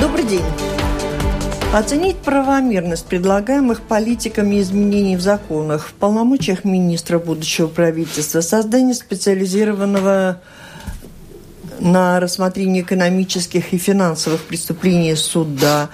Добрый день. Оценить правомерность предлагаемых политиками изменений в законах, в полномочиях министра будущего правительства, создание специализированного на рассмотрение экономических и финансовых преступлений суда,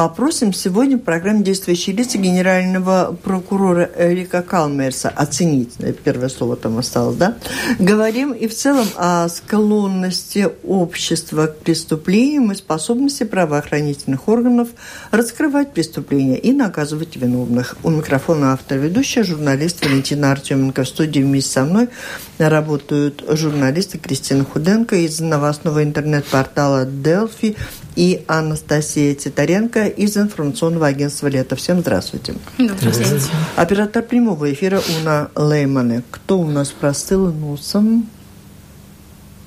Попросим сегодня в программе «Действующие лица» генерального прокурора Эрика Калмерса оценить, первое слово там осталось, да? Говорим и в целом о склонности общества к преступлениям и способности правоохранительных органов раскрывать преступления и наказывать виновных. У микрофона автор ведущая, журналист Валентина Артеменко. В студии вместе со мной работают журналисты Кристина Худенко из новостного интернет-портала «Делфи» и Анастасия Титаренко из информационного агентства «Лето». Всем здравствуйте. Здравствуйте. Оператор прямого эфира Уна Леймане. Кто у нас простыл носом?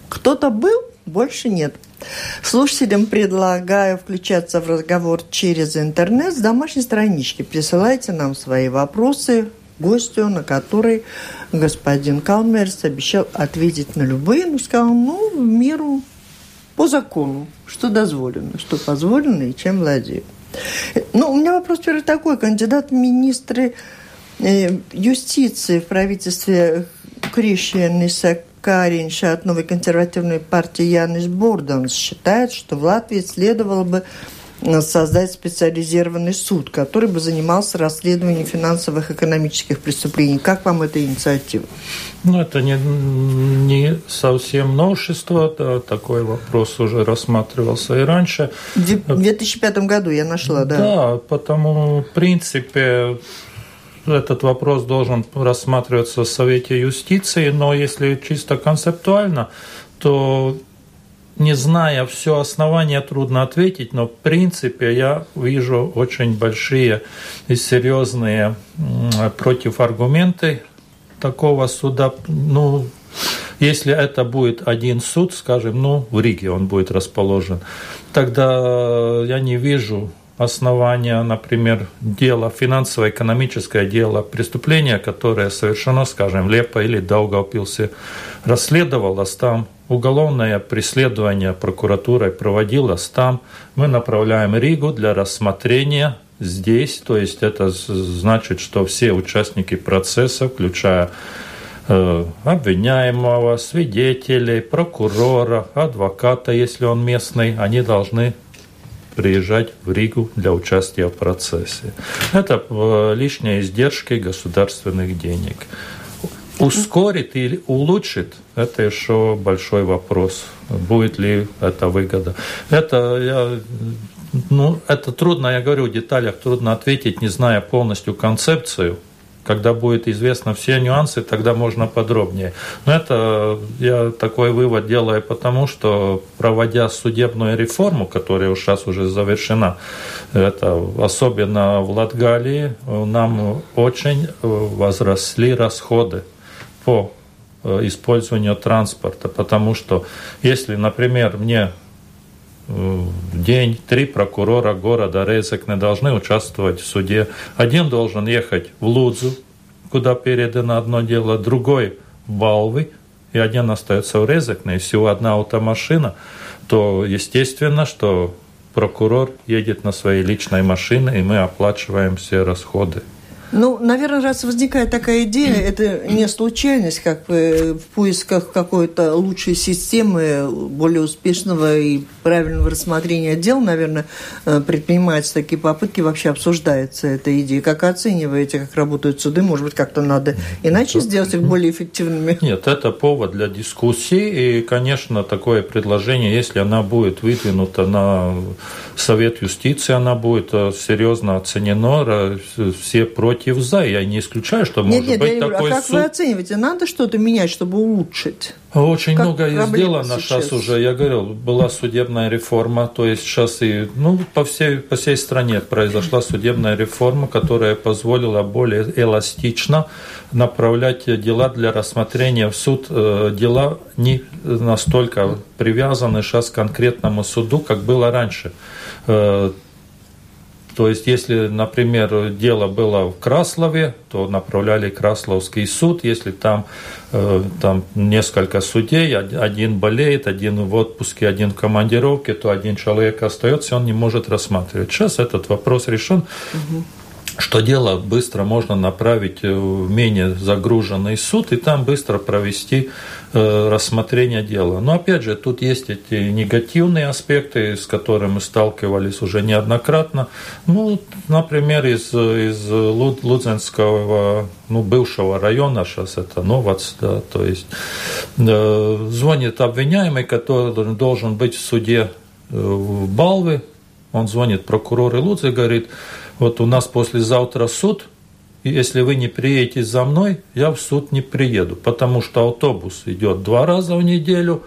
Кто-то был? Больше нет. Слушателям предлагаю включаться в разговор через интернет с домашней странички. Присылайте нам свои вопросы гостю, на который господин Калмерс обещал ответить на любые, но сказал, ну, в меру по закону, что дозволено, что позволено и чем владеют. Ну, у меня вопрос первый такой. Кандидат в министры э, юстиции в правительстве Кришьяниса Каринша от новой консервативной партии Янис Борданс считает, что в Латвии следовало бы создать специализированный суд, который бы занимался расследованием финансовых экономических преступлений. Как вам эта инициатива? Ну, это не, не совсем новшество, да, такой вопрос уже рассматривался и раньше. В 2005 году я нашла, да. Да, потому, в принципе, этот вопрос должен рассматриваться в Совете юстиции, но если чисто концептуально, то не зная все основания, трудно ответить, но в принципе я вижу очень большие и серьезные противаргументы такого суда. Ну, если это будет один суд, скажем, ну, в Риге он будет расположен, тогда я не вижу основания, например, дело, финансово-экономическое дело, преступление, которое совершено, скажем, Лепо или Даугавпилсе, расследовалось там, уголовное преследование прокуратурой проводилось там, мы направляем Ригу для рассмотрения здесь, то есть это значит, что все участники процесса, включая э, обвиняемого, свидетелей, прокурора, адвоката, если он местный, они должны приезжать в Ригу для участия в процессе. Это э, лишние издержки государственных денег. Ускорит или улучшит, это еще большой вопрос. Будет ли это выгода? Это, я, ну, это трудно, я говорю, в деталях трудно ответить, не зная полностью концепцию когда будет известно все нюансы, тогда можно подробнее. Но это я такой вывод делаю потому, что проводя судебную реформу, которая сейчас уже завершена, это особенно в Латгалии, нам очень возросли расходы по э, использованию транспорта, потому что если, например, мне день три прокурора города Резекне должны участвовать в суде. Один должен ехать в Лудзу, куда передано одно дело, другой в Балвы, и один остается в Резекне, и всего одна автомашина, то естественно, что прокурор едет на своей личной машине, и мы оплачиваем все расходы. Ну, наверное, раз возникает такая идея, это не случайность, как бы в поисках какой-то лучшей системы, более успешного и правильного рассмотрения дел, наверное, э, предпринимаются такие попытки, вообще обсуждается эта идея. Как оцениваете, как работают суды? Может быть, как-то надо иначе сделать их более эффективными? Нет, это повод для дискуссии, и, конечно, такое предложение, если она будет выдвинута на Совет юстиции, она будет э, серьезно оценена, все против против за. Я не исключаю, что нет, может нет, быть я такой А как суд... вы оцениваете? Надо что-то менять, чтобы улучшить? Очень как много сделано сейчас. сейчас уже. Я говорил, была судебная реформа, то есть сейчас и ну, по, всей, по всей стране произошла судебная реформа, которая позволила более эластично направлять дела для рассмотрения в суд. Э, дела не настолько привязаны сейчас к конкретному суду, как было раньше. То есть, если, например, дело было в Краслове, то направляли Красловский суд. Если там, э, там несколько судей, один болеет, один в отпуске, один в командировке, то один человек остается, он не может рассматривать. Сейчас этот вопрос решен. Угу что дело быстро можно направить в менее загруженный суд и там быстро провести э, рассмотрение дела. Но опять же, тут есть эти негативные аспекты, с которыми сталкивались уже неоднократно. Ну, например, из, из Лудзенского, ну, бывшего района, сейчас это Новац, да, то есть э, звонит обвиняемый, который должен быть в суде э, в Балве, он звонит прокурор Лудзе и говорит, вот у нас послезавтра суд, и если вы не приедете за мной, я в суд не приеду, потому что автобус идет два раза в неделю,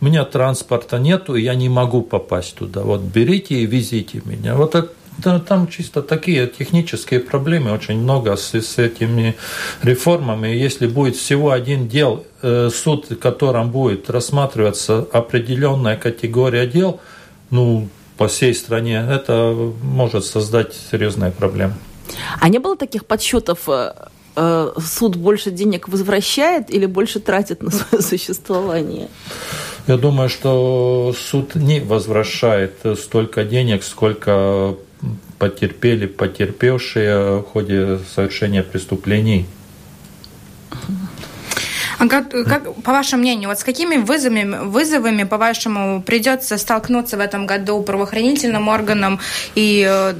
у меня транспорта нету, и я не могу попасть туда. Вот берите и везите меня. Вот это там чисто такие технические проблемы, очень много с, с этими реформами. Если будет всего один дел, э, суд, в котором будет рассматриваться определенная категория дел, ну, по всей стране, это может создать серьезные проблемы. А не было таких подсчетов, э, э, суд больше денег возвращает или больше тратит на свое существование? Я думаю, что суд не возвращает столько денег, сколько потерпели потерпевшие в ходе совершения преступлений. А как, как, по вашему мнению, вот с какими вызовами, вызовами, по-вашему, придется столкнуться в этом году правоохранительным органам и э,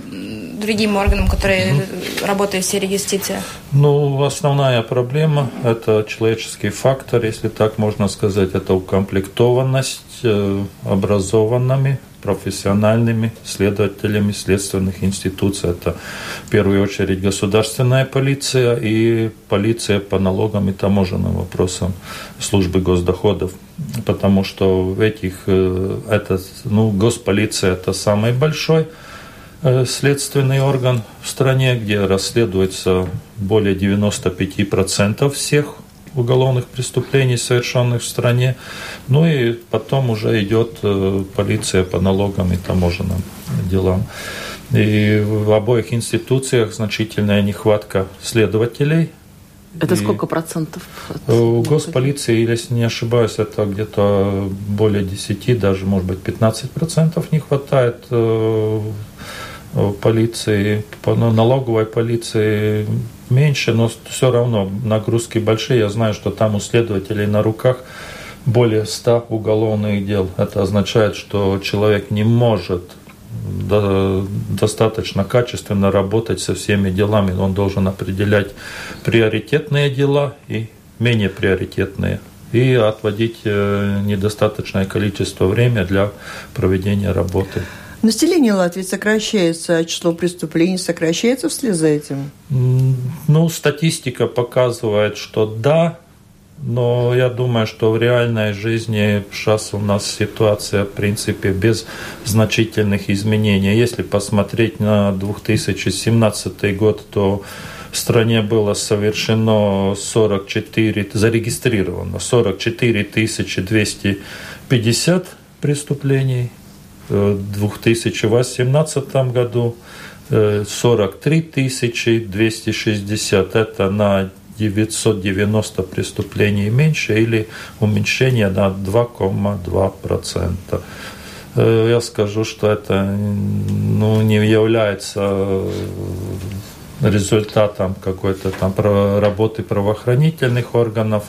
другим органам, которые mm-hmm. работают в сфере юстиции? Ну, основная проблема – это человеческий фактор, если так можно сказать, это укомплектованность э, образованными профессиональными следователями следственных институций. Это в первую очередь государственная полиция и полиция по налогам и таможенным вопросам службы госдоходов. Потому что в этих, э, это, ну, госполиция это самый большой э, следственный орган в стране, где расследуется более 95% всех уголовных преступлений, совершенных в стране. Ну и потом уже идет э, полиция по налогам и таможенным делам. И в обоих институциях значительная нехватка следователей. Это и сколько процентов? У госполиции, если не ошибаюсь, это где-то более 10, даже, может быть, 15 процентов не хватает э, полиции, ну, налоговой полиции меньше, но все равно нагрузки большие. Я знаю, что там у следователей на руках более 100 уголовных дел. Это означает, что человек не может достаточно качественно работать со всеми делами. Он должен определять приоритетные дела и менее приоритетные и отводить э, недостаточное количество времени для проведения работы. Население Латвии сокращается, а число преступлений сокращается вслед за этим? Ну, статистика показывает, что да, но я думаю, что в реальной жизни сейчас у нас ситуация, в принципе, без значительных изменений. Если посмотреть на 2017 год, то в стране было совершено 44, зарегистрировано 44 250 преступлений – в 2018 году 43 260. Это на 990 преступлений меньше или уменьшение на 2,2%. Э, я скажу, что это ну, не является результатом какой-то там работы правоохранительных органов.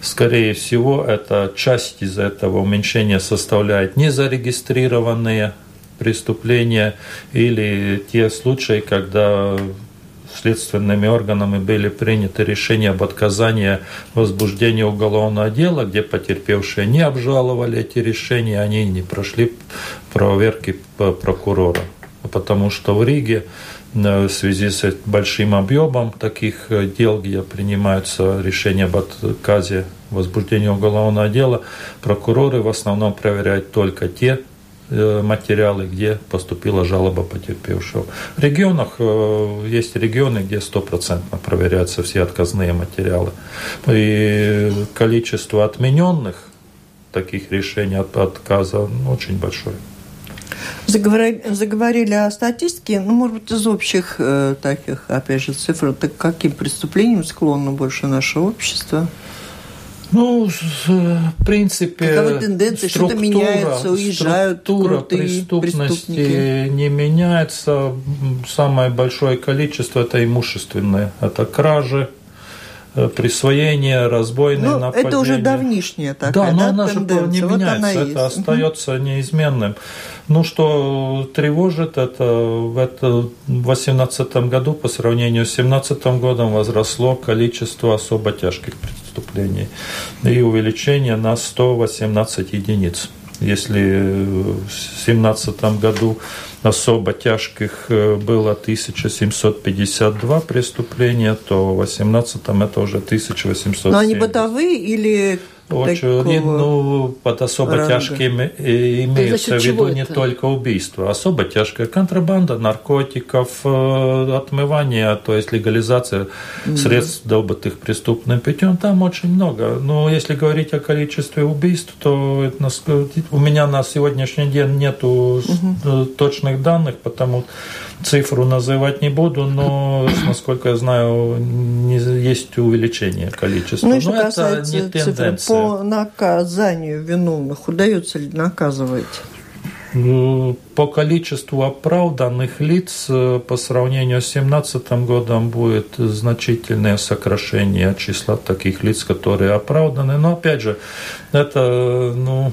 Скорее всего, это часть из этого уменьшения составляет незарегистрированные преступления или те случаи, когда следственными органами были приняты решения об отказании возбуждения уголовного дела, где потерпевшие не обжаловали эти решения, они не прошли проверки прокурора. Потому что в Риге в связи с большим объемом таких э, дел, где принимаются решения об отказе возбуждения уголовного дела, прокуроры в основном проверяют только те э, материалы, где поступила жалоба потерпевшего. В регионах э, есть регионы, где стопроцентно проверяются все отказные материалы. И количество отмененных таких решений от отказа ну, очень большое. Заговорили, заговорили о статистике, ну, может быть, из общих э, таких, опять же, цифр, так каким преступлениям склонно больше наше общество? Ну, в принципе, Какова тенденция, что-то меняется, уезжают структура преступности не меняется. Самое большое количество – это имущественное, это кражи, Э, присвоение, разбойные ну, нападения. Это уже давнишняя такая да, но да, она тенденция. же не вот меняется, это есть. остается неизменным. Ну, что тревожит, это в 2018 году по сравнению с 2017 годом возросло количество особо тяжких преступлений и увеличение на 118 единиц. Если в 2017 году особо тяжких э, было 1752 преступления, то в 2018 это уже 1870. Но они бытовые или очень, ну, под особо ранга. тяжким имеется в виду не только убийство. Особо тяжкая контрабанда наркотиков, э, отмывание, то есть легализация mm-hmm. средств, добытых преступным путем, там очень много. Но если говорить о количестве убийств, то у меня на сегодняшний день нет mm-hmm. точных данных, потому цифру называть не буду, но, насколько я знаю, есть увеличение количества. Ну, что но касается это не тенденция. по наказанию виновных, удается ли наказывать? Ну, по количеству оправданных лиц э, по сравнению с 2017 годом будет значительное сокращение числа таких лиц, которые оправданы. Но опять же, это ну,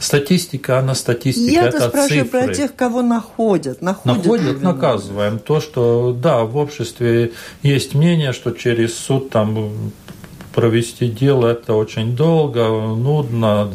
Статистика, она статистика, Я это спрашиваю цифры. про тех, кого находят. Находят, находят наказываем. То, что, да, в обществе есть мнение, что через суд там провести дело это очень долго, нудно.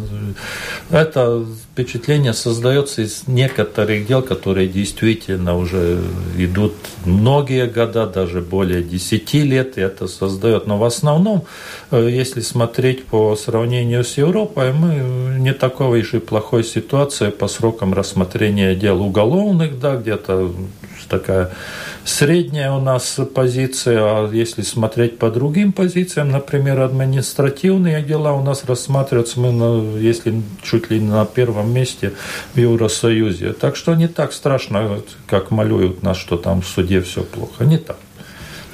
Это впечатление создается из некоторых дел, которые действительно уже идут многие года, даже более 10 лет, и это создает. Но в основном, э, если смотреть по сравнению с Европой, мы не такой же плохой ситуации по срокам рассмотрения дел уголовных, да, где-то такая средняя у нас позиция, а если смотреть по другим позициям, например, административные дела у нас рассматриваются, мы, на, если чуть ли не на первом месте в Евросоюзе. Так что не так страшно, как малюют нас, что там в суде все плохо. Не так.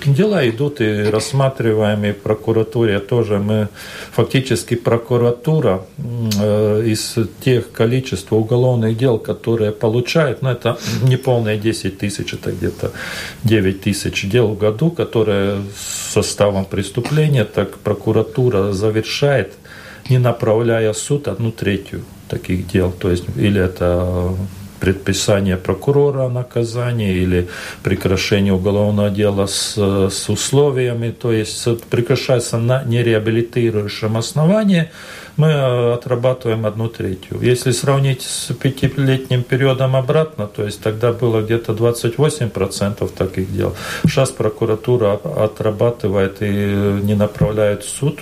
Дела идут и рассматриваем, и в прокуратуре тоже. Мы фактически прокуратура э, из тех количества уголовных дел, которые получает, ну это не полные 10 тысяч, это где-то 9 тысяч дел в году, которые составом преступления, так прокуратура завершает, не направляя суд одну третью таких дел. То есть или это предписание прокурора о наказании или прекращение уголовного дела с, с условиями, то есть прекращается на нереабилитирующем основании, мы э, отрабатываем одну третью. Если сравнить с пятилетним периодом обратно, то есть тогда было где-то 28% таких дел. Сейчас прокуратура отрабатывает и не направляет в суд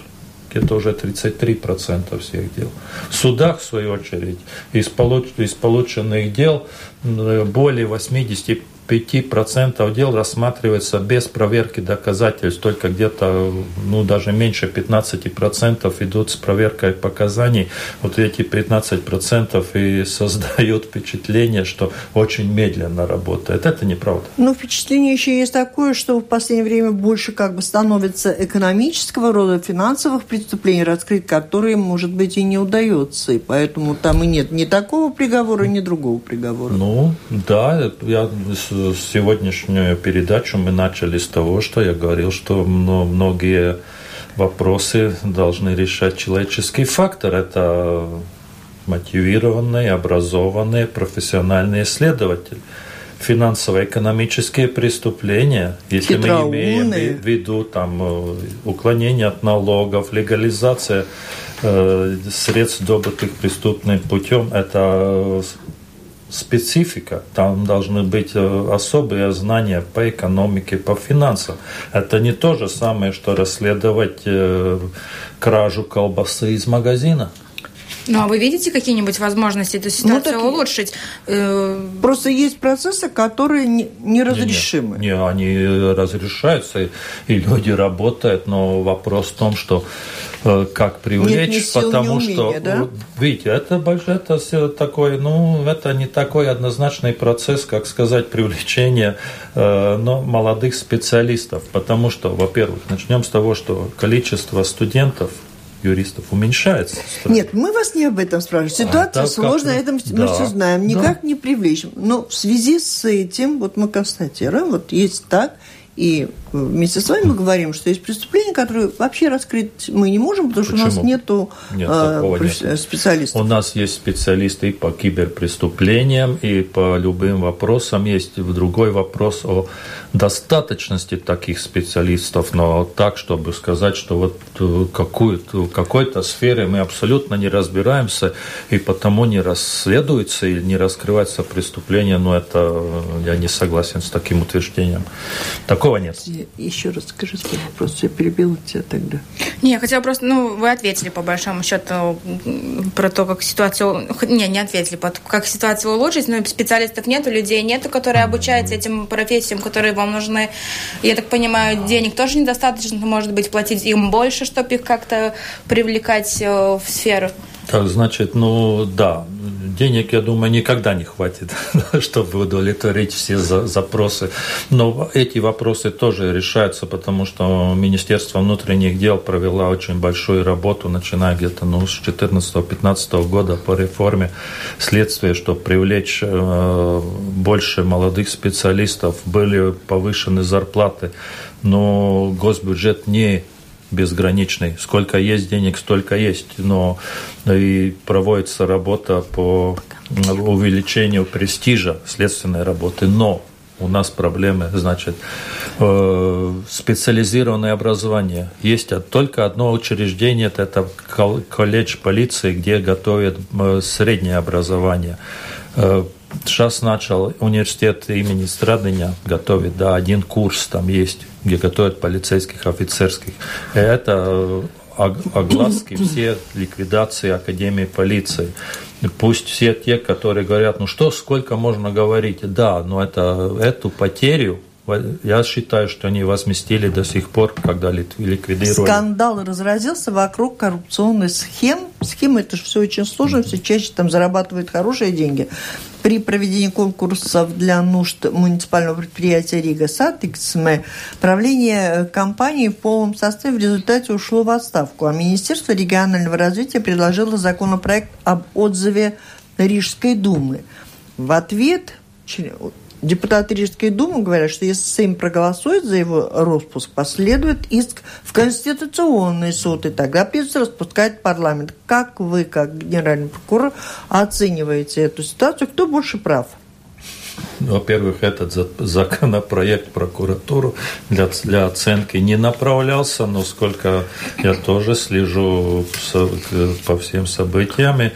где-то уже 33% всех дел. В судах, в свою очередь, из полученных дел более 80 5% дел рассматривается без проверки доказательств, только где-то, ну, даже меньше 15% идут с проверкой показаний. Вот эти 15% и создают впечатление, что очень медленно работает. Это неправда. Но впечатление еще есть такое, что в последнее время больше как бы становится экономического рода, финансовых преступлений раскрыть, которые, может быть, и не удается. И поэтому там и нет ни такого приговора, ни другого приговора. Ну, да, я сегодняшнюю передачу мы начали с того, что я говорил, что многие вопросы должны решать человеческий фактор. Это мотивированные, образованные, профессиональные исследователи. Финансово-экономические преступления, если мы имеем в виду там, э, уклонение от налогов, легализация э, средств, добытых преступным путем, это специфика. Там должны быть э, особые знания по экономике, по финансам. Это не то же самое, что расследовать э, кражу колбасы из магазина. Ну, а вы видите какие-нибудь возможности эту ситуацию ну, так улучшить? Э, Просто есть процессы, которые неразрешимы. Не, не, не, они разрешаются, и, люди работают, но вопрос в том, что э, как привлечь, Нет, сил, потому умения, что, да? видите, это большое, это все такое, ну, это не такой однозначный процесс, как сказать, привлечение э, но молодых специалистов, потому что, во-первых, начнем с того, что количество студентов юристов уменьшается. Нет, мы вас не об этом спрашиваем. Ситуация а, сложная, как... это мы да. все знаем. Никак да. не привлечь. Но в связи с этим, вот мы констатируем, вот есть так, и вместе с вами мы говорим, что есть преступления, которые вообще раскрыть мы не можем, потому что Почему? у нас нету нет, э, нет. специалистов. У нас есть специалисты и по киберпреступлениям, и по любым вопросам. Есть другой вопрос о достаточности таких специалистов, но так, чтобы сказать, что вот э, какую-то, какой-то сфере мы абсолютно не разбираемся, и потому не расследуется или не раскрывается преступление, но это э, я не согласен с таким утверждением. Такого нет. Еще раз скажи свой вопрос, я перебила тебя тогда. Не, я хотела просто, ну, вы ответили по большому счету про то, как ситуацию, не, не ответили, как ситуацию улучшить, но специалистов нету, людей нету, которые обучаются этим профессиям, которые вам нужны. Я так понимаю, денег тоже недостаточно, может быть, платить им больше, чтобы их как-то привлекать э, в сферу. Так, значит, ну да, денег, я думаю, никогда не хватит, чтобы удовлетворить все запросы. Но эти вопросы тоже решаются, потому что Министерство внутренних дел провело очень большую работу, начиная где-то ну, с 2014-2015 года по реформе следствия, чтобы привлечь э, больше молодых специалистов, были повышены зарплаты. Но госбюджет не безграничный. Сколько есть денег, столько есть. Но и проводится работа по увеличению престижа следственной работы. Но у нас проблемы, значит, э, специализированное образование. Есть только одно учреждение, это колледж полиции, где готовят э, среднее образование. Э, сейчас начал университет имени Страдыня готовить, да, один курс там есть где готовят полицейских, офицерских. Это огласки, все ликвидации Академии полиции. Пусть все те, которые говорят, ну что, сколько можно говорить, да, но это, эту потерю я считаю, что они возместили до сих пор, когда ликвидировали. Скандал разразился вокруг коррупционных схем. Схемы это же все очень сложно, все чаще там зарабатывают хорошие деньги. При проведении конкурсов для нужд муниципального предприятия Рига Сатиксме правление компании в полном составе в результате ушло в отставку, а Министерство регионального развития предложило законопроект об отзыве Рижской думы. В ответ Депутаты Рижской думы говорят, что если Сейм проголосует за его распуск, последует иск в Конституционный суд, и тогда придется распускать парламент. Как вы, как генеральный прокурор, оцениваете эту ситуацию? Кто больше прав? Во-первых, этот законопроект прокуратуру для, для оценки не направлялся, но сколько я тоже слежу по всем событиям,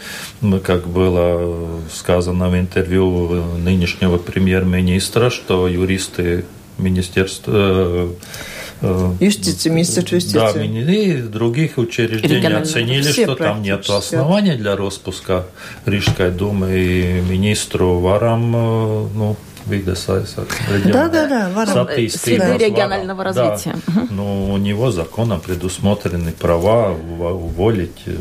как было сказано в интервью нынешнего премьер-министра, что юристы министерства Э, юстиции, Министерство юстиции. Да, и других учреждений оценили, что там нет оснований для распуска Рижской думы и министру Варам, э, ну, aizsardzības да, да, да. Среды регионального развития. Да. Но у него законом предусмотрены права уволить э,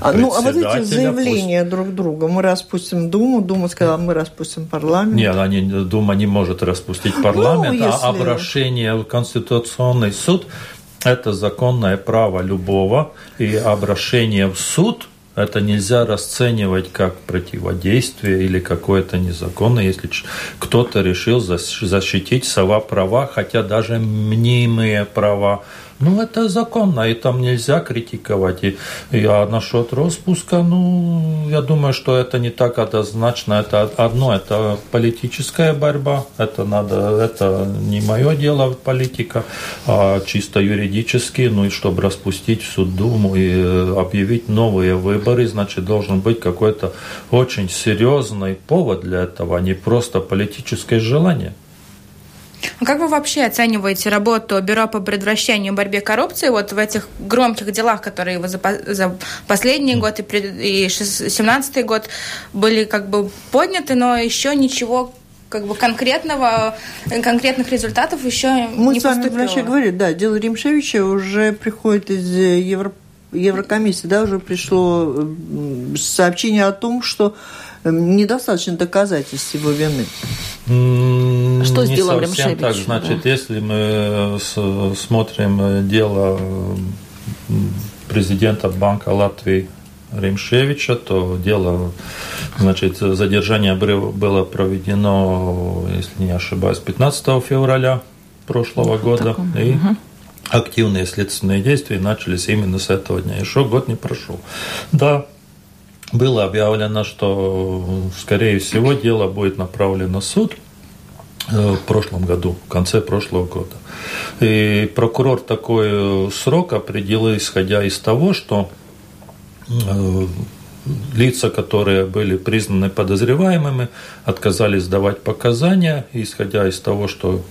а, Ну, а вот эти заявления пусть... друг друга. Мы распустим Думу, Дума сказала, мы распустим парламент. Нет, они, Дума не может распустить ну, парламент, ну, если... а обращение в Конституционный суд – это законное право любого, и обращение в суд – это нельзя расценивать как противодействие или какое-то незаконное, если кто-то решил защитить сова права, хотя даже мнимые права ну, это законно, и там нельзя критиковать. И, и, а насчет распуска, ну, я думаю, что это не так однозначно. Это одно, это политическая борьба, это надо, это не мое дело политика, а чисто юридически, ну и чтобы распустить суд Думу и э, объявить новые выборы, значит, должен быть какой-то очень серьезный повод для этого, а не просто политическое желание. А как вы вообще оцениваете работу Бюро по предотвращению и борьбе коррупции вот в этих громких делах, которые вы за, за последний год и, и 17 год были как бы подняты, но еще ничего как бы конкретного, конкретных результатов еще Мы не с вами поступило. вначале говорили, да, дело Римшевича уже приходит из Евро... Еврокомиссии, да, уже пришло сообщение о том, что недостаточно доказательств его вины. Что не сделал совсем так. Значит, да. если мы смотрим дело президента Банка Латвии Римшевича, то дело, значит, задержание было проведено, если не ошибаюсь, 15 февраля прошлого года. Таком. И угу. активные следственные действия начались именно с этого дня. Еще год не прошел. Да, было объявлено, что, скорее всего, дело будет направлено в суд в прошлом году, в конце прошлого года. И прокурор такой срок определил, исходя из того, что лица, которые были признаны подозреваемыми, отказались давать показания, исходя из того, что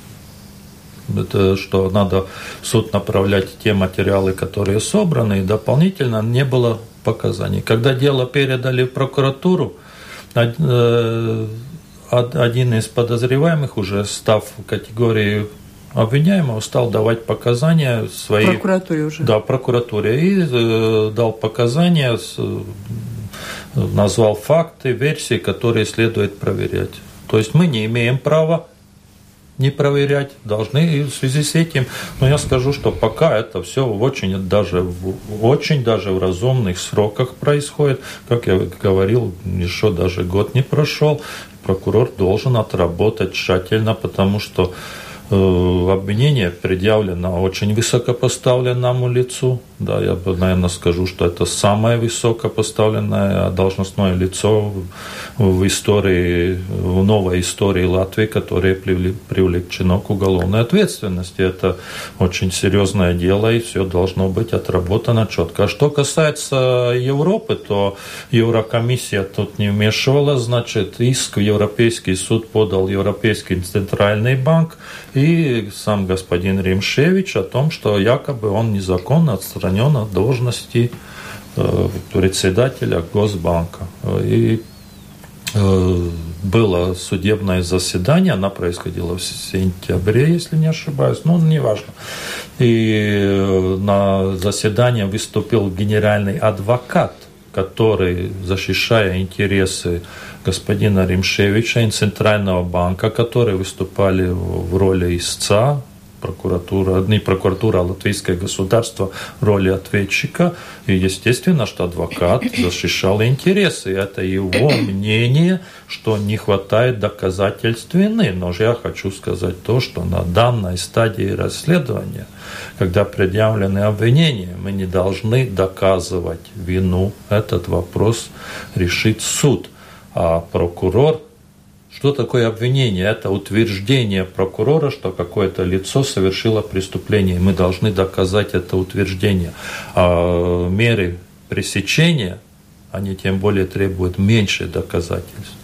это, что надо в суд направлять те материалы, которые собраны, и дополнительно не было показаний. Когда дело передали в прокуратуру, э, один из подозреваемых, уже став в категории обвиняемого, стал давать показания своей... Прокуратуре уже? Да, прокуратуре. И э, дал показания, э, назвал факты, версии, которые следует проверять. То есть мы не имеем права не проверять, должны и в связи с этим, но я скажу, что пока это все в очень даже в очень даже в разумных сроках происходит, как я говорил, еще даже год не прошел, прокурор должен отработать тщательно, потому что Э, обвинение предъявлено очень высокопоставленному лицу. Да, я бы, наверное, скажу, что это самое высокопоставленное должностное лицо в истории, в новой истории Латвии, которое привлечено к уголовной ответственности. Это очень серьезное дело, и все должно быть отработано четко. А что касается Европы, то Еврокомиссия тут не вмешивалась, значит, иск в Европейский суд подал Европейский центральный банк, и сам господин Римшевич о том, что якобы он незаконно отстранен от должности э, председателя Госбанка. И э, было судебное заседание, оно происходило в сентябре, если не ошибаюсь, ну, неважно. И э, на заседание выступил генеральный адвокат, который, защищая интересы господина Римшевича из Центрального банка, которые выступали в роли истца, прокуратура, не прокуратура, а латвийское государство роли ответчика. И естественно, что адвокат защищал интересы. Это его мнение, что не хватает доказательств вины. Но же я хочу сказать то, что на данной стадии расследования, когда предъявлены обвинения, мы не должны доказывать вину. Этот вопрос решит суд. А прокурор, что такое обвинение? Это утверждение прокурора, что какое-то лицо совершило преступление. Мы должны доказать это утверждение. А меры пресечения, они тем более требуют меньше доказательств.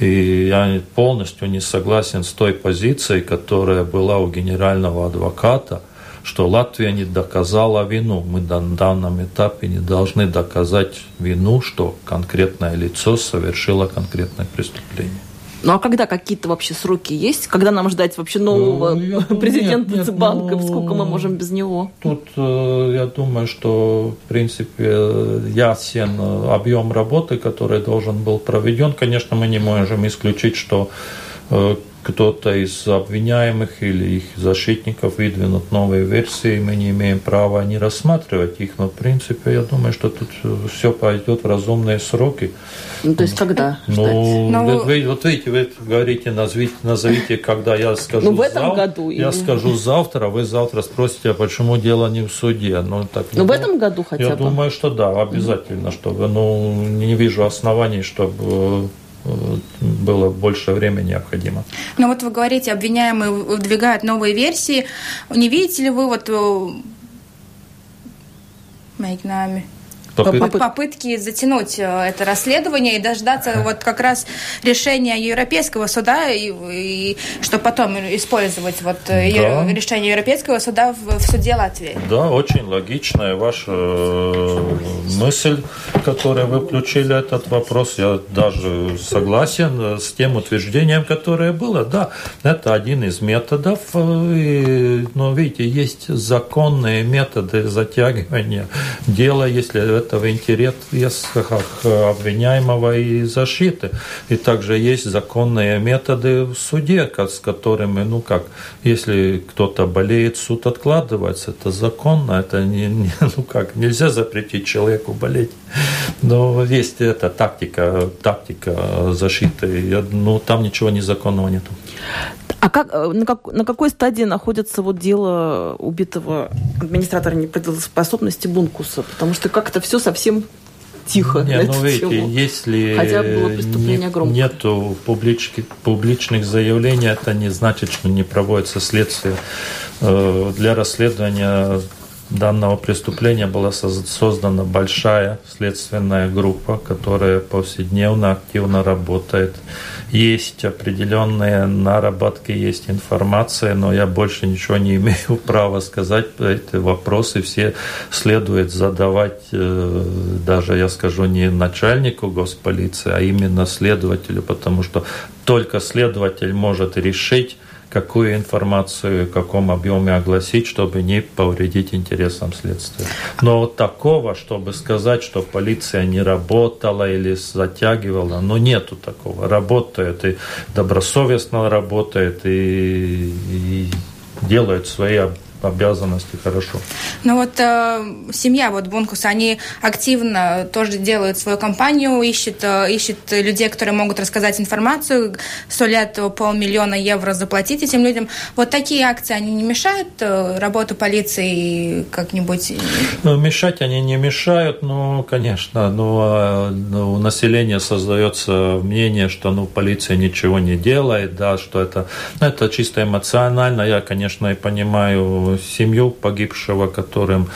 И я полностью не согласен с той позицией, которая была у генерального адвоката – что Латвия не доказала вину. Мы на данном этапе не должны доказать вину, что конкретное лицо совершило конкретное преступление. Ну а когда какие-то вообще сроки есть? Когда нам ждать вообще нового ну, президента нет, нет, Цбанка? Ну, Сколько мы можем без него? Тут э, я думаю, что в принципе ясен объем работы, который должен был проведен. Конечно, мы не можем исключить, что э, кто-то из обвиняемых или их защитников выдвинут новые версии, мы не имеем права не рассматривать их, но в принципе я думаю, что тут все пойдет в разумные сроки. Ну, то есть когда? Ну. Ну, вы, вот видите, вы говорите, назовите, назовите, когда я скажу ну, в этом зав... году. Я или... скажу завтра, вы завтра спросите, а почему дело не в суде. Ну, так, ну, в этом году хотя я бы? Я думаю, что да, обязательно, чтобы, ну, не вижу оснований, чтобы было больше времени необходимо. Но вот вы говорите, обвиняемые выдвигают новые версии. Не видите ли вы вот э, Мэйкнами? Попытки, попытки затянуть э, это расследование и дождаться вот как раз решения Европейского суда, и, и чтобы потом использовать вот э, да. решение Европейского суда в, в суде Латвии. Да, очень логичная ваша э, мысль, которую вы включили этот вопрос. Я даже согласен с тем утверждением, которое было. Да, это один из методов. И, но видите, есть законные методы затягивания дела, если это в интересах обвиняемого и защиты. И также есть законные методы в суде, с которыми, ну как, если кто-то болеет, суд откладывается, это законно, это не, не ну как, нельзя запретить человеку болеть. Но есть эта тактика, тактика защиты, ну там ничего незаконного нету. А как, э, на, как, на какой стадии находится вот дело убитого администратора неплатежеспособности Бункуса? Потому что как-то все совсем тихо. Не, ну видите, тему. если Хотя было преступление не, нету публички, публичных заявлений, это не значит, что не проводится следствие. Э, для расследования данного преступления была создана большая следственная группа, которая повседневно активно работает. Есть определенные наработки, есть информация, но я больше ничего не имею права сказать. Эти вопросы все следует задавать, э, даже я скажу, не начальнику госполиции, а именно следователю, потому что только следователь может решить, какую информацию, в каком объеме огласить, чтобы не повредить интересам следствия. Но вот такого, чтобы сказать, что полиция не работала или затягивала, ну нету такого. Работает и добросовестно работает и, и делает свои обязанности хорошо. Ну вот э, семья вот Бункус, они активно тоже делают свою кампанию, ищут, э, ищут людей, которые могут рассказать информацию, сулят полмиллиона евро заплатить этим людям. Вот такие акции, они не мешают э, работу полиции как-нибудь? Ну, мешать они не мешают, но, конечно, но, но у населения создается мнение, что ну, полиция ничего не делает, да, что это, ну, это чисто эмоционально. Я, конечно, и понимаю семью погибшего, которым,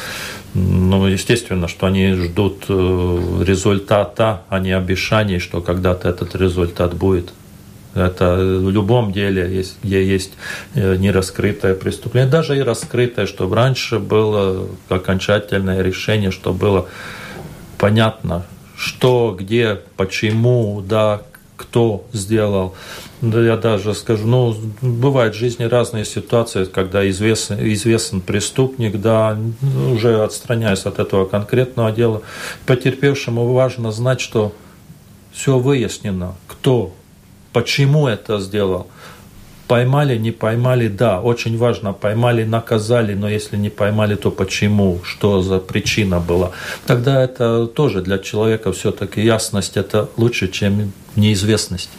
ну, естественно, что они ждут э, результата, а не обещаний, что когда-то этот результат будет. Это в любом деле, где есть э, нераскрытое преступление, даже и раскрытое, чтобы раньше было окончательное решение, чтобы было понятно, что, где, почему, да, кто сделал. Да я даже скажу, ну, бывают в жизни разные ситуации, когда известен, известен преступник, да, уже отстраняясь от этого конкретного дела, потерпевшему важно знать, что все выяснено, кто, почему это сделал. Поймали, не поймали, да, очень важно, поймали, наказали, но если не поймали, то почему, что за причина была. Тогда это тоже для человека все-таки ясность, это лучше, чем неизвестность.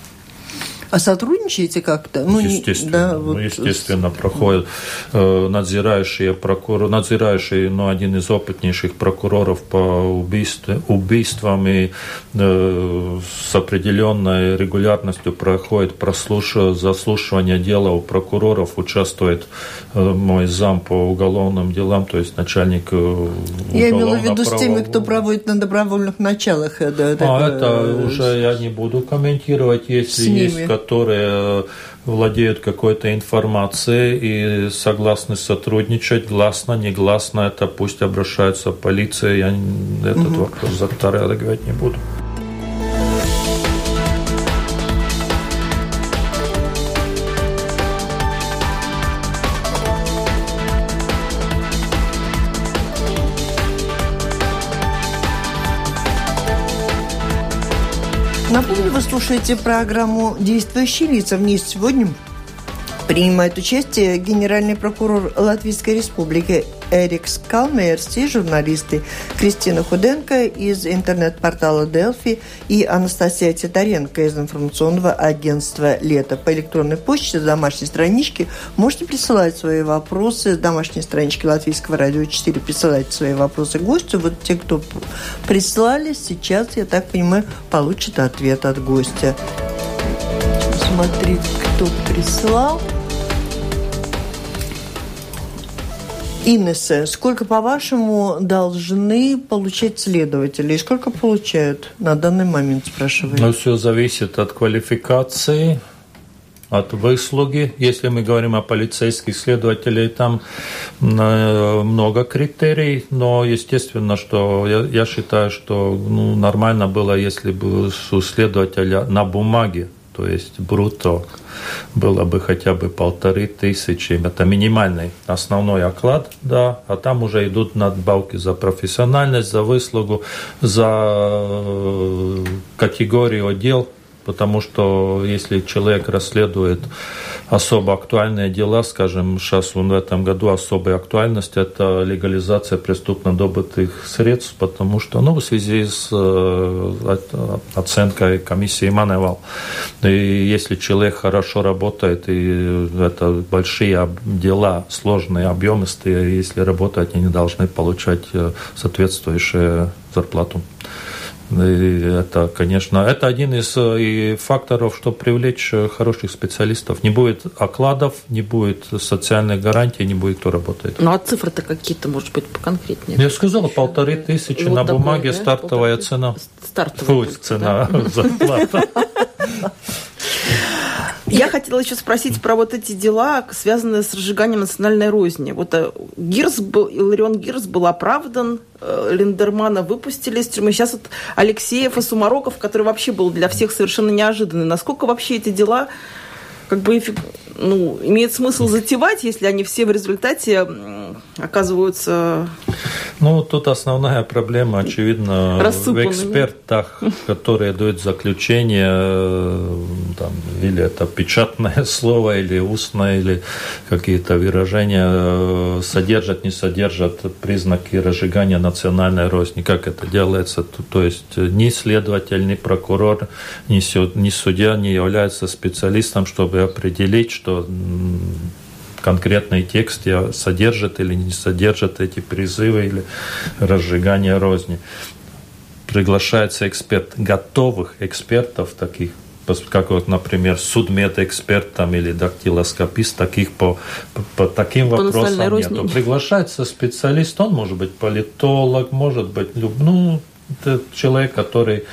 А сотрудничаете как-то? Ну, естественно, да, ну, вот... естественно, проходят э, надзирающие прокуроры, надзирающий, ну, один из опытнейших прокуроров по убийству, убийствам и э, с определенной регулярностью проходит прослуш... заслушивание дела у прокуроров, участвует э, мой зам по уголовным делам, то есть начальник э, Я имела в виду с теми, кто проводит на добровольных началах. Э, да, а это уже я не буду комментировать, если есть которые владеют какой-то информацией и согласны сотрудничать, гласно, негласно, это пусть обращаются в полицию, я этот угу. вопрос затрагивать не буду. Напомню, вы слушаете программу «Действующие лица». В ней сегодня принимает участие генеральный прокурор Латвийской Республики Эрик Скалмерс и журналисты Кристина Худенко из интернет-портала Delphi и Анастасия Титаренко из информационного агентства «Лето». По электронной почте с домашней странички можете присылать свои вопросы с домашней странички Латвийского радио 4. Присылайте свои вопросы гостю. Вот те, кто прислали, сейчас, я так понимаю, получат ответ от гостя. Смотреть, кто прислал. Инесса, сколько, по-вашему, должны получать следователи? И сколько получают на данный момент, спрашиваю? Ну, все зависит от квалификации, от выслуги. Если мы говорим о полицейских следователях, там э, много критерий, но естественно, что я, я считаю, что ну, нормально было, если бы у следователя на бумаге то есть брутто было бы хотя бы полторы тысячи. Это минимальный основной оклад, да, а там уже идут надбавки за профессиональность, за выслугу, за э, категорию отдел Потому что если человек расследует особо актуальные дела, скажем, сейчас в этом году особая актуальность – это легализация преступно добытых средств, потому что, ну, в связи с э, оценкой комиссии Маневал. И если человек хорошо работает, и это большие дела, сложные, объемистые, если работать, они должны получать э, соответствующую зарплату. И это, конечно, это один из э, и факторов, чтобы привлечь э, хороших специалистов. Не будет окладов, не будет социальной гарантии, не будет кто работает. Ну а цифры-то какие-то, может быть, поконкретнее? Я сказала, полторы тысячи вот на такое, бумаге да? стартовая полторы... цена. Стартовая Фу, цена да? зарплата. Я хотела еще спросить про вот эти дела, связанные с разжиганием национальной розни. Вот э, Гирс был, Иларион Гирс был оправдан, э, Линдермана выпустили из тюрьмы. Сейчас вот Алексеев и Сумароков, который вообще был для всех совершенно неожиданный. Насколько вообще эти дела как бы ну, имеет смысл затевать, если они все в результате оказываются... Ну, тут основная проблема, очевидно, в экспертах, которые дают заключение, э, там, или это печатное слово, или устное, или какие-то выражения э, содержат, не содержат признаки разжигания национальной розни. Как это делается? То есть ни следователь, ни прокурор, ни судья не является специалистом, чтобы определить, что конкретный текст содержит или не содержит эти призывы или разжигание розни. Приглашается эксперт, готовых экспертов таких, как вот, например, судмедэксперт там, или дактилоскопист, таких по, по, по таким по вопросам нет. Приглашается специалист, он может быть политолог, может быть, ну, человек, который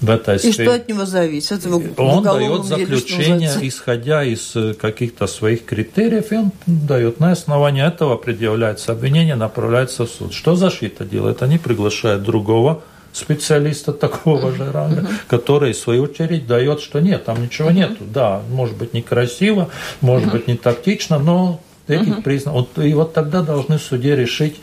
в этой сфере... И что от него зависит? Он дает заключение, исходя из э, каких-то своих критериев, и он дает. На основании этого предъявляется обвинение, направляется в суд. Что защита делает? Они приглашают другого специалиста такого же ранга, который, в свою очередь, дает, что нет, там ничего нету. Да, может быть, некрасиво, может быть, не тактично, но этих угу. признаков. Вот, и вот тогда должны в суде решить,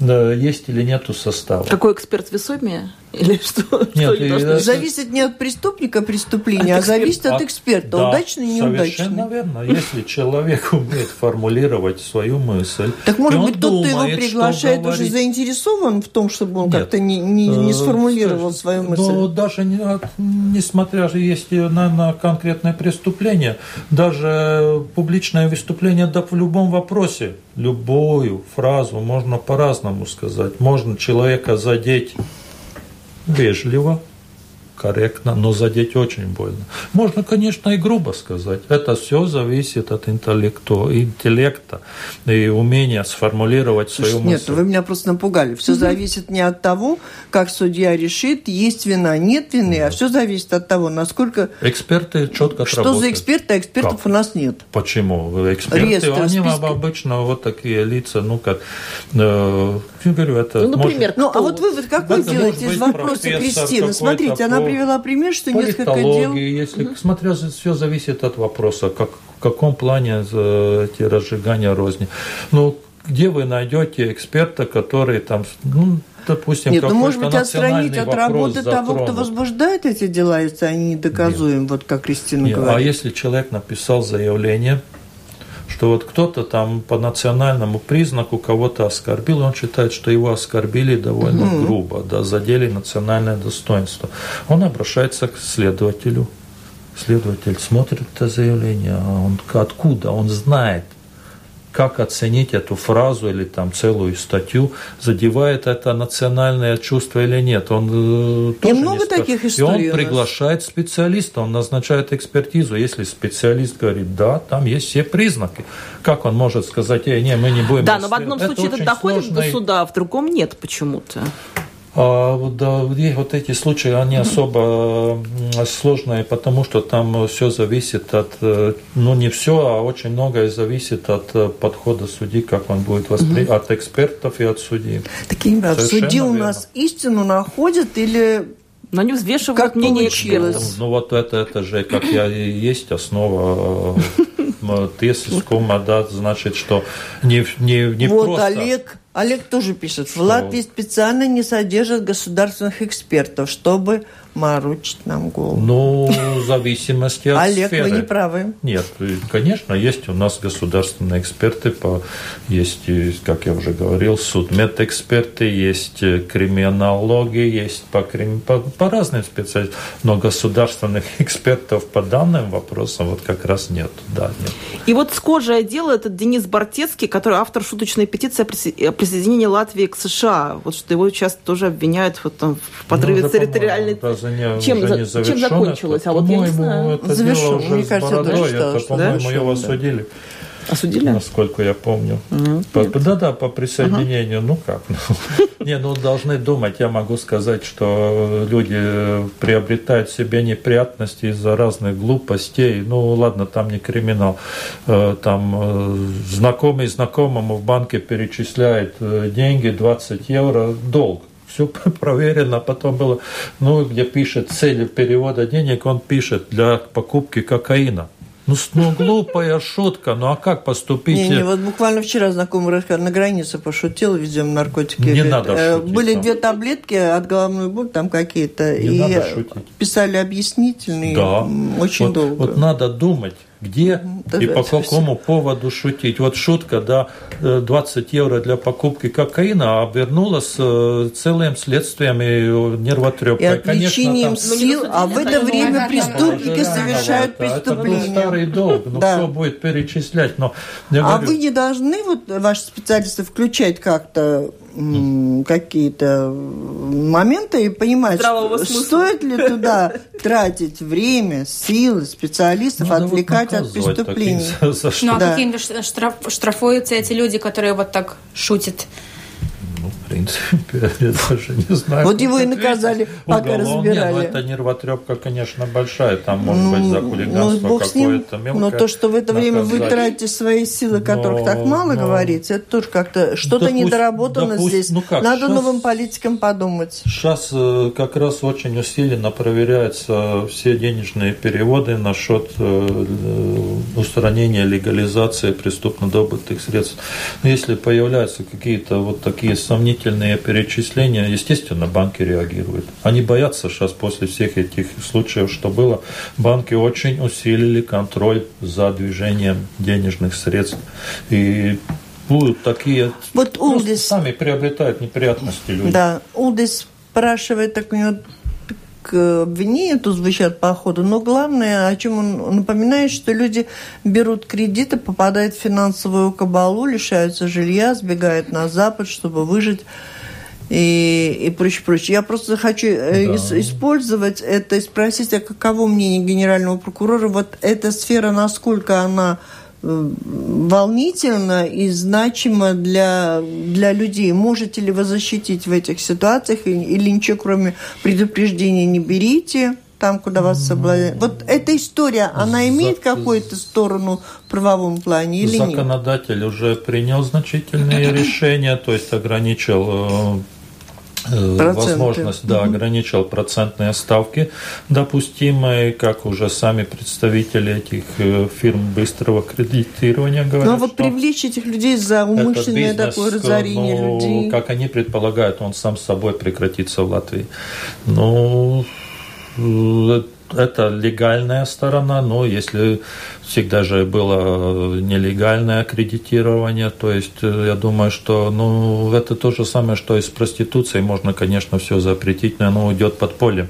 есть или нету состава. Какой эксперт весомее? Или что? Нет, что это... Зависит не от преступника преступления, от а зависит от эксперта, да, удачный и неудачный. Совершенно верно. Если человек умеет формулировать свою мысль, Так может быть тот, кто его приглашает, уже заинтересован в том, чтобы он как-то не, не, не э, сформулировал свою мысль? Ну, даже не, несмотря же есть на, на конкретное преступление, даже публичное выступление да, в любом вопросе, любую фразу можно по-разному сказать. Можно человека задеть вежливо, корректно, но задеть очень больно. Можно, конечно, и грубо сказать. Это все зависит от интеллекта, интеллекта и умения сформулировать свою мысль. Нет, вы меня просто напугали. Все зависит не от того, как судья решит, есть вина, нет вины, да. а все зависит от того, насколько... Эксперты четко Что работают. за эксперты, а экспертов как? у нас нет. Почему? Эксперты, Реестр, они списки. обычно вот такие лица, ну как... Э, я говорю, это ну, например, может... Ну, а вот вывод какой делаете из вопроса Кристины? Смотрите, она привела пример, что несколько дел... если, угу. смотря, все зависит от вопроса, как, в каком плане эти разжигания розни. Ну, где вы найдете эксперта, который там, ну, допустим, Нет, ну, может быть, отстранить от работы затронут. того, кто возбуждает эти дела, если они недоказуемы, Нет. вот как Кристина Нет, а говорит. А если человек написал заявление, что вот кто-то там по национальному признаку кого-то оскорбил, он считает, что его оскорбили довольно mm грубо, да, задели национальное достоинство. Он обращается к следователю. Следователь смотрит это заявление, а он откуда? Он знает, как оценить эту фразу или там целую статью, задевает это национальное чувство или нет. Он э, тоже много не таких историй И он приглашает специалиста, он назначает экспертизу. Если специалист говорит, да, там есть все признаки, как он может сказать, эй, не, мы не будем... Да, но в одном случае это доходит сложный... до суда, а в другом нет почему-то. А, вот эти случаи, они особо сложные, потому что там все зависит от, э, ну не все, а очень многое зависит от э, подхода судьи, как он будет воспринят, угу. от экспертов и от судей. Таким образом, судьи у нас истину находят или но они взвешивают как мнение экспертов. Ну, ну вот это, это же как я и есть основа э, тезискума, да, значит, что не, не, не вот просто... Олег Олег тоже пишет, в Латвии специально не содержат государственных экспертов, чтобы морочить нам голову. Ну, в зависимости от Олег, сферы. вы не правы. Нет, конечно, есть у нас государственные эксперты, по, есть, как я уже говорил, судмедэксперты, есть криминологи, есть по, по, по разным специальностям, но государственных экспертов по данным вопросам вот как раз нет. Да, нет. И вот схожее дело этот Денис Бартецкий, который автор шуточной петиции о присоединении Латвии к США. Вот что его сейчас тоже обвиняют вот, там, в подрыве ну, территориальной... Не, чем, за, чем закончилось? Это, а вот я не знаю. Это Завершен. Дело уже кажется, бородой, это, по-моему, да? его осудили. Осудили? Насколько я помню. Да-да, по присоединению. Ага. Ну как? Не, ну должны думать. Я могу сказать, что люди приобретают себе неприятности из-за разных глупостей. Ну ладно, там не криминал. Э, там э, знакомый знакомому в банке перечисляет э, деньги, 20 евро, долг все проверено, потом было, ну, где пишет цель перевода денег, он пишет для покупки кокаина. Ну, ну, глупая шутка, ну а как поступить? Не, не, вот буквально вчера знакомый на границе пошутил, везем наркотики. Не говорит, надо э, шутить. Были две таблетки от головной боли, там какие-то. Не и надо шутить. писали объяснительные, да. очень вот, долго. Вот надо думать где да, и по какому все. поводу шутить. Вот шутка, да, 20 э, евро для покупки кокаина обернулась э, целым следствием и нервотрепкой. И отвлечением Конечно, там... сил, а в это время преступники совершают преступления. Это старый долг, ну да. кто будет перечислять? Но, а говорю... вы не должны, вот ваши специалисты, включать как-то какие-то моменты и понимать, стоит ли туда тратить время, силы специалистов, ну, отвлекать от преступлений. Ну а да. какими штраф, штрафуются эти люди, которые вот так шутят? Принципе, даже не знаю. Вот его и наказали, пока разбирали. Нет, ну, это нервотрепка, конечно, большая, там может ну, быть за ну, хулиганство ну, какое-то мелкое. Но то, что в это время вы тратите свои силы, которых но, так мало но, говорится, это тоже как-то что-то допусть, недоработано допусть, здесь. Ну как, Надо сейчас, новым политикам подумать. Сейчас э, как раз очень усиленно проверяются все денежные переводы насчет э, э, устранения легализации преступно добытых средств. Но если появляются какие-то вот такие сомнительные дополнительные перечисления, естественно, банки реагируют. Они боятся сейчас после всех этих случаев, что было, банки очень усилили контроль за движением денежных средств. И будут такие... Вот Улдис... Сами приобретают неприятности люди. Да, Улдис спрашивает, так у него к обвинению тут звучат по ходу, но главное, о чем он напоминает, что люди берут кредиты, попадают в финансовую кабалу, лишаются жилья, сбегают на Запад, чтобы выжить и, и прочее, прочее. Я просто хочу э, да. использовать это и спросить, а каково мнение генерального прокурора, вот эта сфера, насколько она волнительно и значимо для, для людей. Можете ли вы защитить в этих ситуациях или ничего, кроме предупреждения, не берите? там, куда вас ну, соблазняют. Вот эта история, она имеет какую-то сторону в правовом плане или Законодатель нет? Законодатель уже принял значительные решения, то есть ограничил э, Э, Проценты. возможность, да, ограничил процентные ставки допустимые, как уже сами представители этих э, фирм быстрого кредитирования говорят. Ну а вот привлечь этих людей за умышленное бизнес, такое разорение ну, людей. Как они предполагают, он сам собой прекратится в Латвии. Ну, э, это легальная сторона, но если всегда же было нелегальное аккредитирование, то есть э, я думаю, что ну, это то же самое, что и с проституцией. Можно, конечно, все запретить, но оно уйдет под полем.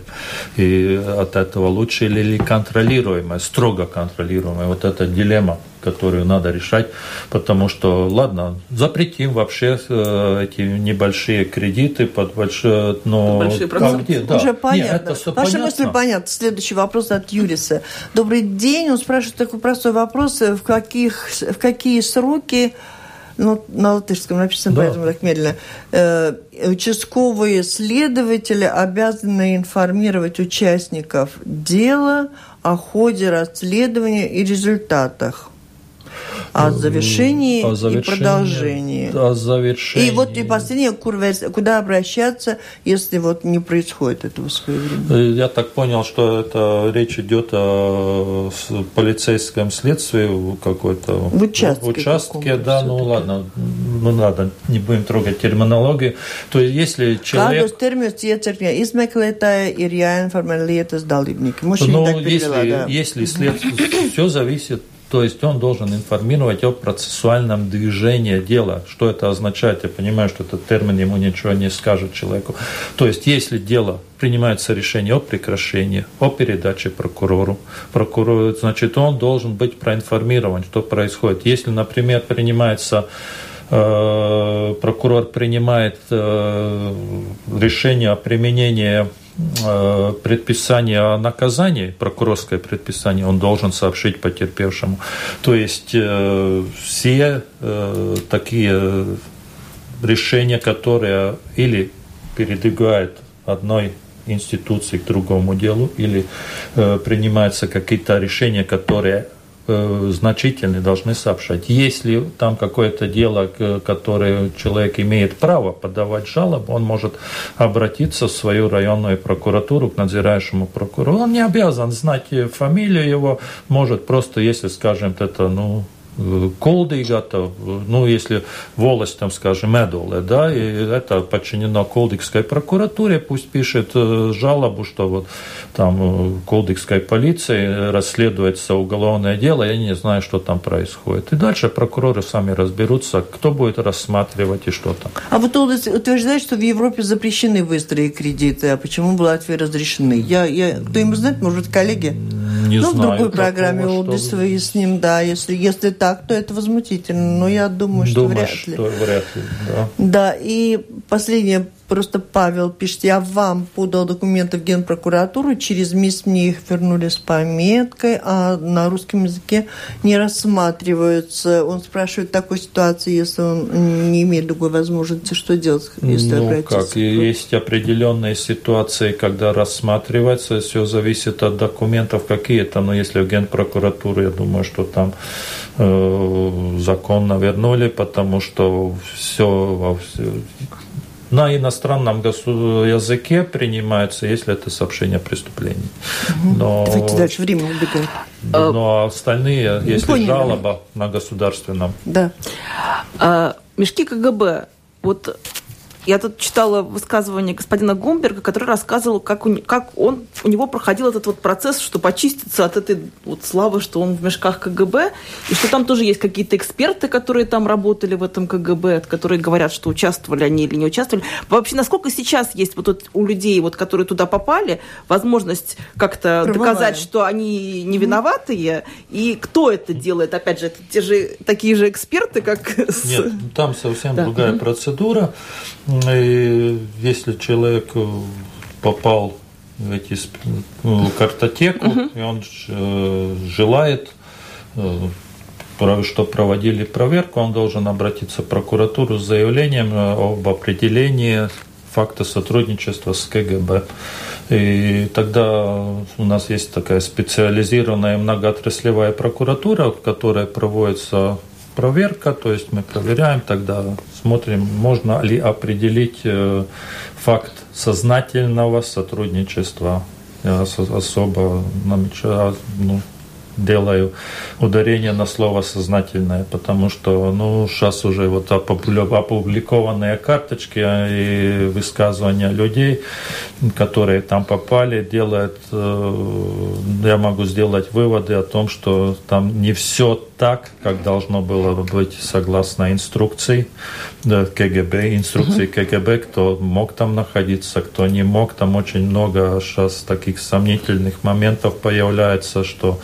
И от этого лучше или контролируемое, строго контролируемое. Вот эта дилемма которую надо решать, потому что, ладно, запретим вообще э, эти небольшие кредиты под большие, но... большие а где? Да. Уже понятно. Нет, это все Ваша понятно. мысль понятна. Следующий вопрос от Юриса. Добрый день. Он спрашивает такой простой вопрос. В, каких, в какие сроки ну, на латышском написано, да. поэтому так медленно. Э, участковые следователи обязаны информировать участников дела о ходе расследования и результатах о завершении, о завершении и продолжении. О завершении. И вот и последнее, куда обращаться, если вот не происходит этого своевременно? Э, я так понял, что это речь идет о полицейском следствии какой-то. В участке. В участке, да, ну ладно, ну надо, не будем трогать терминологию. То есть, если человек... Kādus terminus iecerkņa izmeklētāja ir jāinformē lietas dalībnieki? Может, ну, так перевела, если, да. если следствие, все зависит то есть он должен информировать о процессуальном движении дела. Что это означает? Я понимаю, что этот термин ему ничего не скажет человеку. То есть если дело принимается решение о прекращении, о передаче прокурору, прокурор, значит, он должен быть проинформирован, что происходит. Если, например, принимается э, прокурор принимает э, решение о применении предписание о наказании, прокурорское предписание, он должен сообщить потерпевшему. То есть э, все э, такие решения, которые или передвигают одной институции к другому делу, или принимаются какие-то решения, которые Э, значительные должны сообщать. Если там какое-то дело, которое человек имеет право подавать жалобу, он может обратиться в свою районную прокуратуру, к надзирающему прокурору. Он не обязан знать фамилию его, может просто, если, скажем, это, ну, Колдига, ну, если волость, там, скажем, Медоле, да, и это подчинено Колдикской прокуратуре, пусть пишет э, жалобу, что вот там Колдикской полиции расследуется уголовное дело, я не знаю, что там происходит. И дальше прокуроры сами разберутся, кто будет рассматривать и что там. А вот утверждает, что в Европе запрещены быстрые кредиты, а почему в Латвии разрешены? Я, я, кто-нибудь знает, может, коллеги? Не ну, знаю. в другой программе Улдис выясним, да, если, если так, то это возмутительно. Но я думаю, что Думаешь, вряд ли. Что вряд ли, да. Да, и последнее Просто Павел пишет, я вам подал документы в Генпрокуратуру, через месяц мне их вернули с пометкой, а на русском языке не рассматриваются. Он спрашивает в такой ситуации, если он не имеет другой возможности, что делать, если ну, как, есть определенные ситуации, когда рассматривается, все зависит от документов какие-то, но если в Генпрокуратуру, я думаю, что там э, законно вернули, потому что все, на иностранном языке принимается, если это сообщение о преступлении. Но, Давайте дальше, время убегает. Но остальные, если Поняли. жалоба на государственном. Да. А, мешки КГБ. Вот я тут читала высказывание господина Гомберга, который рассказывал, как, у, как он, у него проходил этот вот процесс, чтобы очиститься от этой вот славы, что он в мешках КГБ, и что там тоже есть какие-то эксперты, которые там работали в этом КГБ, которые говорят, что участвовали они или не участвовали. Вообще, насколько сейчас есть вот у людей, вот, которые туда попали, возможность как-то доказать, что они не виноватые, и кто это делает? Опять же, это те же такие же эксперты, как... Нет, там совсем да. другая процедура. И если человек э, попал в эти ну, картотеку, и он э, желает, э, что проводили проверку, он должен обратиться в прокуратуру с заявлением об определении факта сотрудничества с КГБ. И тогда у нас есть такая специализированная многоотраслевая прокуратура, в которой проводится проверка, то есть мы проверяем, тогда смотрим, можно ли определить э, факт сознательного сотрудничества. Я особо намечаю, ну, делаю ударение на слово «сознательное», потому что ну, сейчас уже вот опубликованные карточки и высказывания людей, которые там попали, делают, э, я могу сделать выводы о том, что там не все так, как должно было быть согласно инструкции КГБ, инструкции КГБ, кто мог там находиться, кто не мог. Там очень много сейчас таких сомнительных моментов появляется, что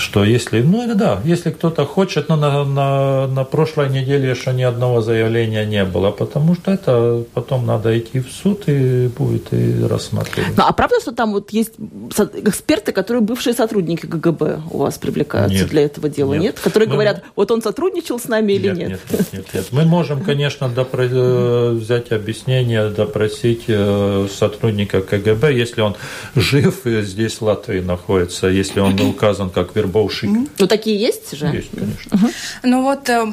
что если, ну да, если кто-то хочет, но на, на, на прошлой неделе еще ни одного заявления не было, потому что это потом надо идти в суд и будет и рассматривать. Ну, а правда, что там вот есть эксперты, которые бывшие сотрудники КГБ у вас привлекаются нет, для этого дела, нет? нет? Которые Мы... говорят, вот он сотрудничал с нами или нет? Нет, нет, нет. нет. Мы можем, конечно, допро... Э, взять объяснение, допросить э, сотрудника КГБ, если он жив и здесь в Латвии находится, если он указан как вербовщик. Ну, такие есть же? Есть, конечно. Угу. Ну вот э,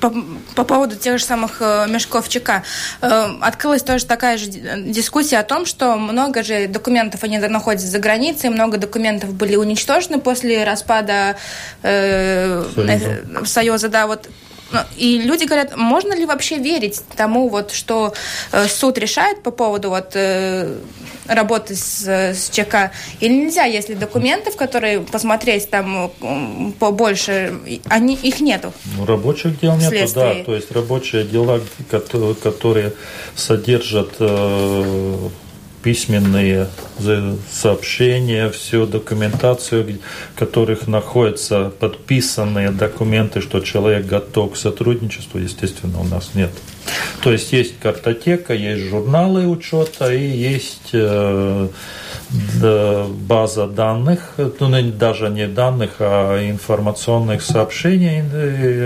по, по поводу тех же самых мешков ЧК. Открылась тоже такая же дискуссия о том, что много же документов они находятся за границей, много документов были уничтожены после распада э, Союза. Союза, да, вот и люди говорят, можно ли вообще верить тому, вот, что э, суд решает по поводу вот, э, работы с, с ЧК, или нельзя, если документов, которые посмотреть там побольше, они, их нету? Ну, рабочих дел нету, да. То есть рабочие дела, которые содержат э, письменные сообщения, всю документацию, в которых находятся подписанные документы, что человек готов к сотрудничеству, естественно, у нас нет. То есть есть картотека, есть журналы учета и есть э, база данных, ну, даже не данных, а информационных сообщений,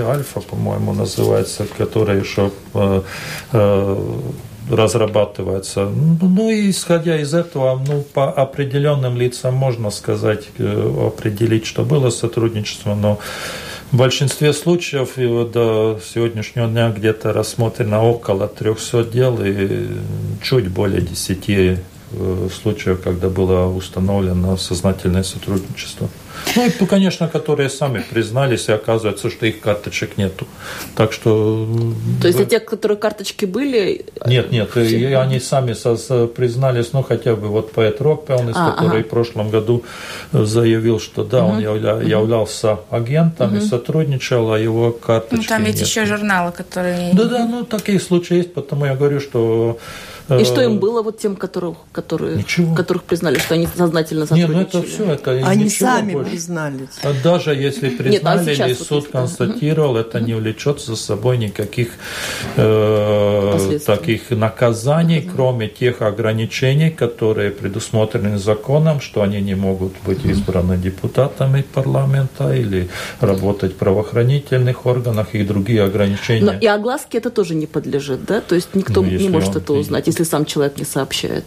Альфа, по-моему, называется, которая еще э, э, разрабатывается. Ну, ну, и исходя из этого, ну, по определенным лицам можно сказать, э, определить, что было сотрудничество, но в большинстве случаев и вот до сегодняшнего дня где-то рассмотрено около 300 дел и чуть более 10 э, случаев, когда было установлено сознательное сотрудничество. Ну, и, конечно, которые сами признались, и оказывается, что их карточек нету. Так что... То есть, а те, которые карточки были... Нет, нет, и они сами признались, ну, хотя бы вот поэт Рокпелнис, а, который ага. в прошлом году заявил, что да, угу. он явля, являлся агентом угу. и сотрудничал, а его карточки Ну, там ведь нет. еще журналы, которые... Да-да, ну, такие случаи есть, потому я говорю, что и что им было вот тем, которых, которые, которых признали, что они сознательно сотрудничали? Нет, ну это все, это Они сами больше. признались. А даже если признали Нет, а или суд вот констатировал, это не влечет за собой никаких э, таких наказаний, угу. кроме тех ограничений, которые предусмотрены законом, что они не могут быть избраны депутатами парламента или работать в правоохранительных органах и другие ограничения. Но и огласке это тоже не подлежит, да? То есть никто ну, не может это узнать, если сам человек не сообщает?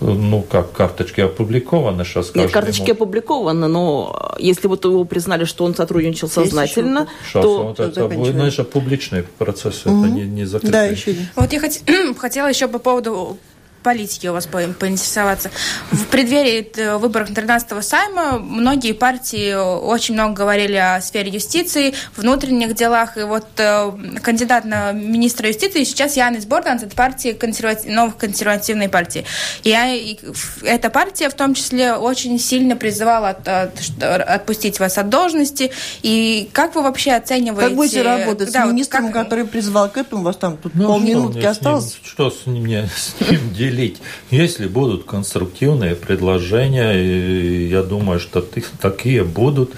Ну, как, карточки опубликованы сейчас Нет, карточки ему... опубликованы, но если вот его признали, что он сотрудничал сознательно, сейчас то... Вот это, ну, это публичный процесс, угу. это не, не закрытый. Да, еще Вот я хот... хотела еще по поводу политики у вас по поинтересоваться. В преддверии э, выборов 13-го сайма многие партии очень много говорили о сфере юстиции, внутренних делах. И вот э, кандидат на министра юстиции сейчас Янис Борданс от партии консервати... новых консервативной партии. И, я, и эта партия в том числе очень сильно призывала от, от, отпустить вас от должности. И как вы вообще оцениваете... Как будете работать да, с министром, вот как... который призвал к этому? У вас там тут ну, полминутки что осталось? С ним, что с ним, с ним делить? Делить. Если будут конструктивные предложения, я думаю, что такие будут,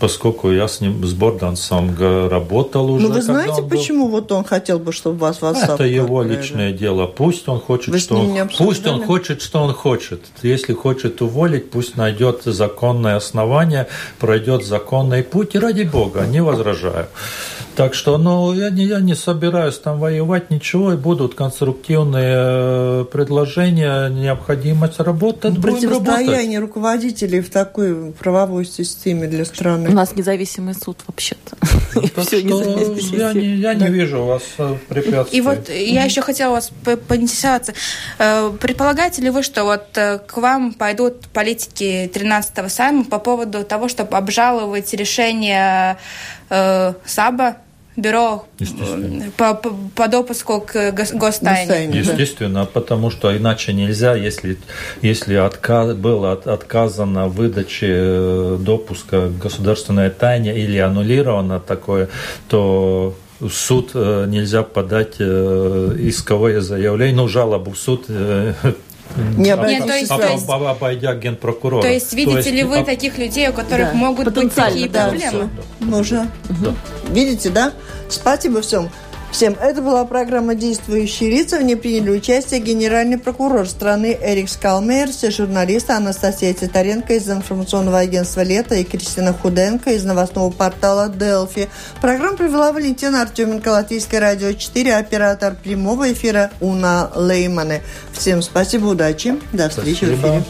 поскольку я с ним, с Бордансом работал уже. Ну, вы знаете, почему вот он хотел бы, чтобы вас в отставку Это его отправили? личное дело. Пусть он хочет, вы что он, пусть он хочет, что он хочет. Если хочет уволить, пусть найдет законное основание, пройдет законный путь, и ради бога, не возражаю. Так что, ну, я не, я не собираюсь там воевать, ничего, и будут конструктивные э, предложения, необходимость работать, Противостояние руководителей в такой правовой системе для страны. У нас независимый суд вообще-то. Ну, я не, я не вижу у вас э, препятствий. И вот я еще хотела вас поинтересоваться. Э, предполагаете ли вы, что вот к вам пойдут политики 13-го сайма по поводу того, чтобы обжаловать решение САБа бюро по, по, допуску к гостайне. Естественно, потому что иначе нельзя, если, если отказ, было от, отказано в выдаче э, допуска к государственной тайне или аннулировано такое, то в суд э, нельзя подать э, исковое заявление, ну, жалобу в суд Не Об- обратившись то есть- об- то есть- об- обойдя генпрокурора. То есть видите ли вы об- таких людей, у которых Да, могут быть такие да, проблемы? Можно. Видите, да? Спасибо всем. Всем. Это была программа «Действующие лица». В ней приняли участие генеральный прокурор страны Эрик Скалмейер, все журналисты Анастасия Титаренко из информационного агентства «Лето» и Кристина Худенко из новостного портала «Делфи». Программу провела Валентина Артеменко, Латвийское радио 4, оператор прямого эфира Уна Леймане. Всем спасибо, удачи. До встречи в Спасибо. эфире.